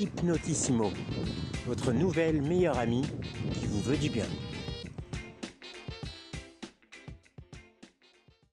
Hypnotissimo, votre nouvelle meilleure amie qui vous veut du bien.